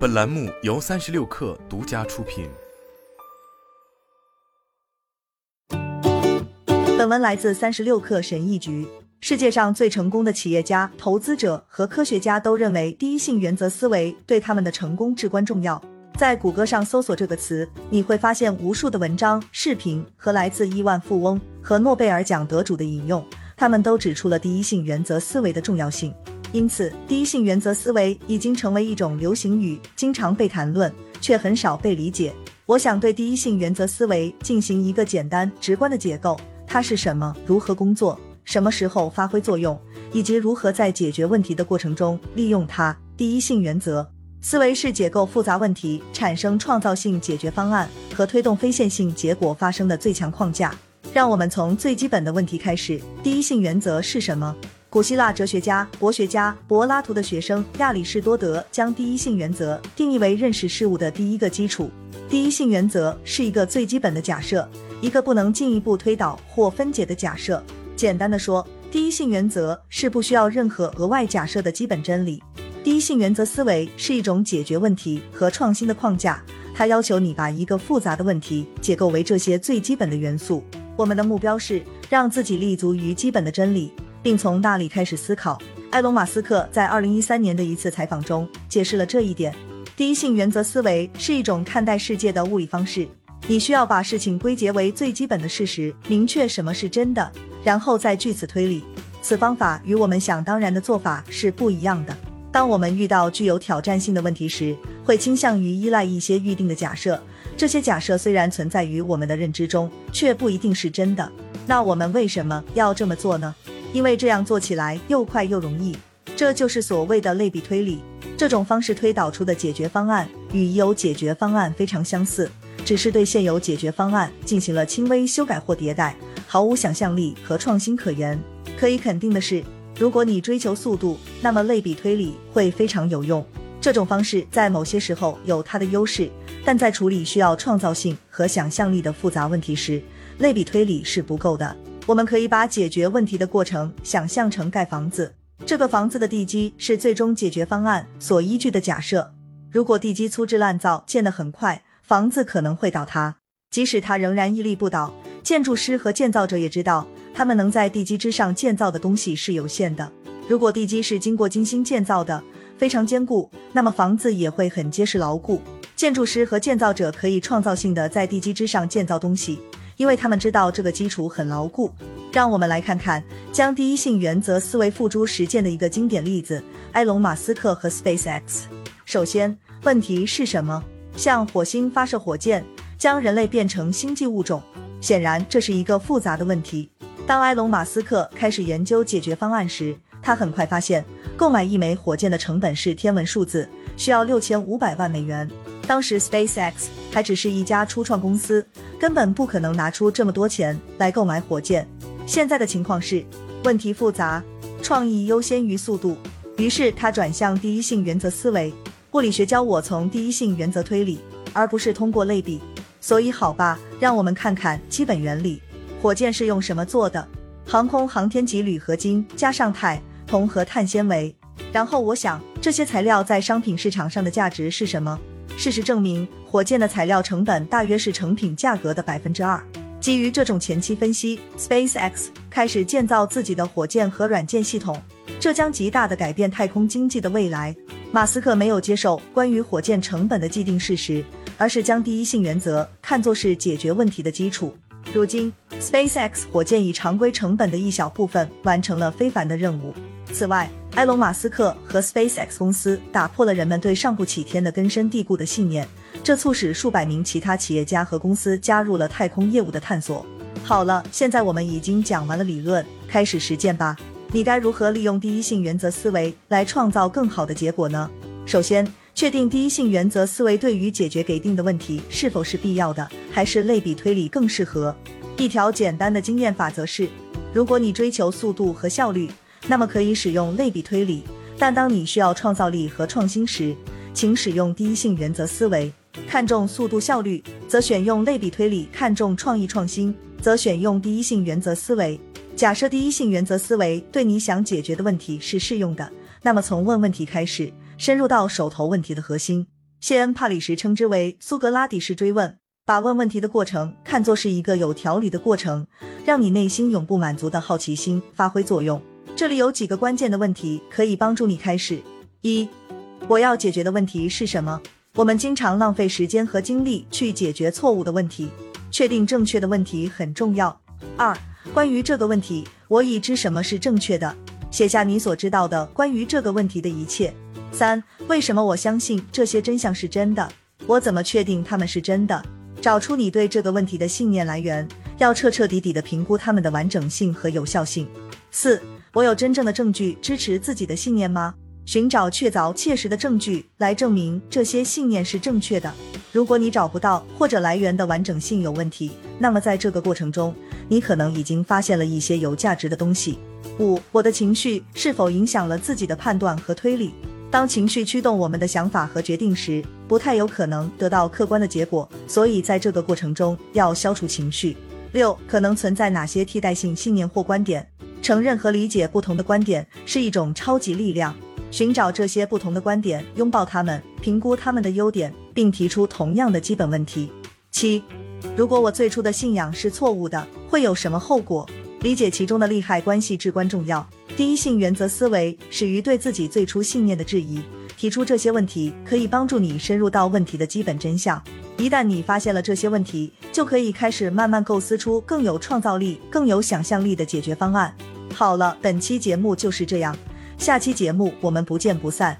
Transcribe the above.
本栏目由三十六氪独家出品。本文来自三十六氪神译局。世界上最成功的企业家、投资者和科学家都认为第一性原则思维对他们的成功至关重要。在谷歌上搜索这个词，你会发现无数的文章、视频和来自亿万富翁和诺贝尔奖得主的引用，他们都指出了第一性原则思维的重要性。因此，第一性原则思维已经成为一种流行语，经常被谈论，却很少被理解。我想对第一性原则思维进行一个简单直观的解构：它是什么？如何工作？什么时候发挥作用？以及如何在解决问题的过程中利用它？第一性原则思维是解构复杂问题、产生创造性解决方案和推动非线性结果发生的最强框架。让我们从最基本的问题开始：第一性原则是什么？古希腊哲学家、博学家柏拉图的学生亚里士多德将第一性原则定义为认识事物的第一个基础。第一性原则是一个最基本的假设，一个不能进一步推导或分解的假设。简单的说，第一性原则是不需要任何额外假设的基本真理。第一性原则思维是一种解决问题和创新的框架，它要求你把一个复杂的问题解构为这些最基本的元素。我们的目标是让自己立足于基本的真理。并从那里开始思考。埃隆·马斯克在二零一三年的一次采访中解释了这一点。第一性原则思维是一种看待世界的物理方式。你需要把事情归结为最基本的事实，明确什么是真的，然后再据此推理。此方法与我们想当然的做法是不一样的。当我们遇到具有挑战性的问题时，会倾向于依赖一些预定的假设。这些假设虽然存在于我们的认知中，却不一定是真的。那我们为什么要这么做呢？因为这样做起来又快又容易，这就是所谓的类比推理。这种方式推导出的解决方案与已有解决方案非常相似，只是对现有解决方案进行了轻微修改或迭代，毫无想象力和创新可言。可以肯定的是，如果你追求速度，那么类比推理会非常有用。这种方式在某些时候有它的优势，但在处理需要创造性和想象力的复杂问题时，类比推理是不够的。我们可以把解决问题的过程想象成盖房子，这个房子的地基是最终解决方案所依据的假设。如果地基粗制滥造，建得很快，房子可能会倒塌。即使它仍然屹立不倒，建筑师和建造者也知道，他们能在地基之上建造的东西是有限的。如果地基是经过精心建造的，非常坚固，那么房子也会很结实牢固。建筑师和建造者可以创造性的在地基之上建造东西。因为他们知道这个基础很牢固。让我们来看看将第一性原则思维付诸实践的一个经典例子：埃隆·马斯克和 SpaceX。首先，问题是什么？向火星发射火箭，将人类变成星际物种？显然，这是一个复杂的问题。当埃隆·马斯克开始研究解决方案时，他很快发现，购买一枚火箭的成本是天文数字，需要六千五百万美元。当时 SpaceX 还只是一家初创公司，根本不可能拿出这么多钱来购买火箭。现在的情况是，问题复杂，创意优先于速度。于是他转向第一性原则思维。物理学教我从第一性原则推理，而不是通过类比。所以好吧，让我们看看基本原理。火箭是用什么做的？航空航天级铝合金加上钛、铜和碳纤维。然后我想，这些材料在商品市场上的价值是什么？事实证明，火箭的材料成本大约是成品价格的百分之二。基于这种前期分析，SpaceX 开始建造自己的火箭和软件系统，这将极大的改变太空经济的未来。马斯克没有接受关于火箭成本的既定事实，而是将第一性原则看作是解决问题的基础。如今，SpaceX 火箭以常规成本的一小部分完成了非凡的任务。此外，埃隆·马斯克和 SpaceX 公司打破了人们对上不起天的根深蒂固的信念，这促使数百名其他企业家和公司加入了太空业务的探索。好了，现在我们已经讲完了理论，开始实践吧。你该如何利用第一性原则思维来创造更好的结果呢？首先，确定第一性原则思维对于解决给定的问题是否是必要的，还是类比推理更适合。一条简单的经验法则是：如果你追求速度和效率。那么可以使用类比推理，但当你需要创造力和创新时，请使用第一性原则思维。看重速度效率，则选用类比推理；看重创意创新，则选用第一性原则思维。假设第一性原则思维对你想解决的问题是适用的，那么从问问题开始，深入到手头问题的核心。谢恩·帕里什称之为苏格拉底式追问，把问问题的过程看作是一个有条理的过程，让你内心永不满足的好奇心发挥作用。这里有几个关键的问题可以帮助你开始：一，我要解决的问题是什么？我们经常浪费时间和精力去解决错误的问题，确定正确的问题很重要。二，关于这个问题，我已知什么是正确的，写下你所知道的关于这个问题的一切。三，为什么我相信这些真相是真的？我怎么确定他们是真的？找出你对这个问题的信念来源，要彻彻底底的评估它们的完整性和有效性。四，我有真正的证据支持自己的信念吗？寻找确凿切实的证据来证明这些信念是正确的。如果你找不到或者来源的完整性有问题，那么在这个过程中，你可能已经发现了一些有价值的东西。五，我的情绪是否影响了自己的判断和推理？当情绪驱动我们的想法和决定时，不太有可能得到客观的结果。所以在这个过程中要消除情绪。六，可能存在哪些替代性信念或观点？承认和理解不同的观点是一种超级力量。寻找这些不同的观点，拥抱他们，评估他们的优点，并提出同样的基本问题。七，如果我最初的信仰是错误的，会有什么后果？理解其中的利害关系至关重要。第一性原则思维始于对自己最初信念的质疑。提出这些问题可以帮助你深入到问题的基本真相。一旦你发现了这些问题，就可以开始慢慢构思出更有创造力、更有想象力的解决方案。好了，本期节目就是这样，下期节目我们不见不散。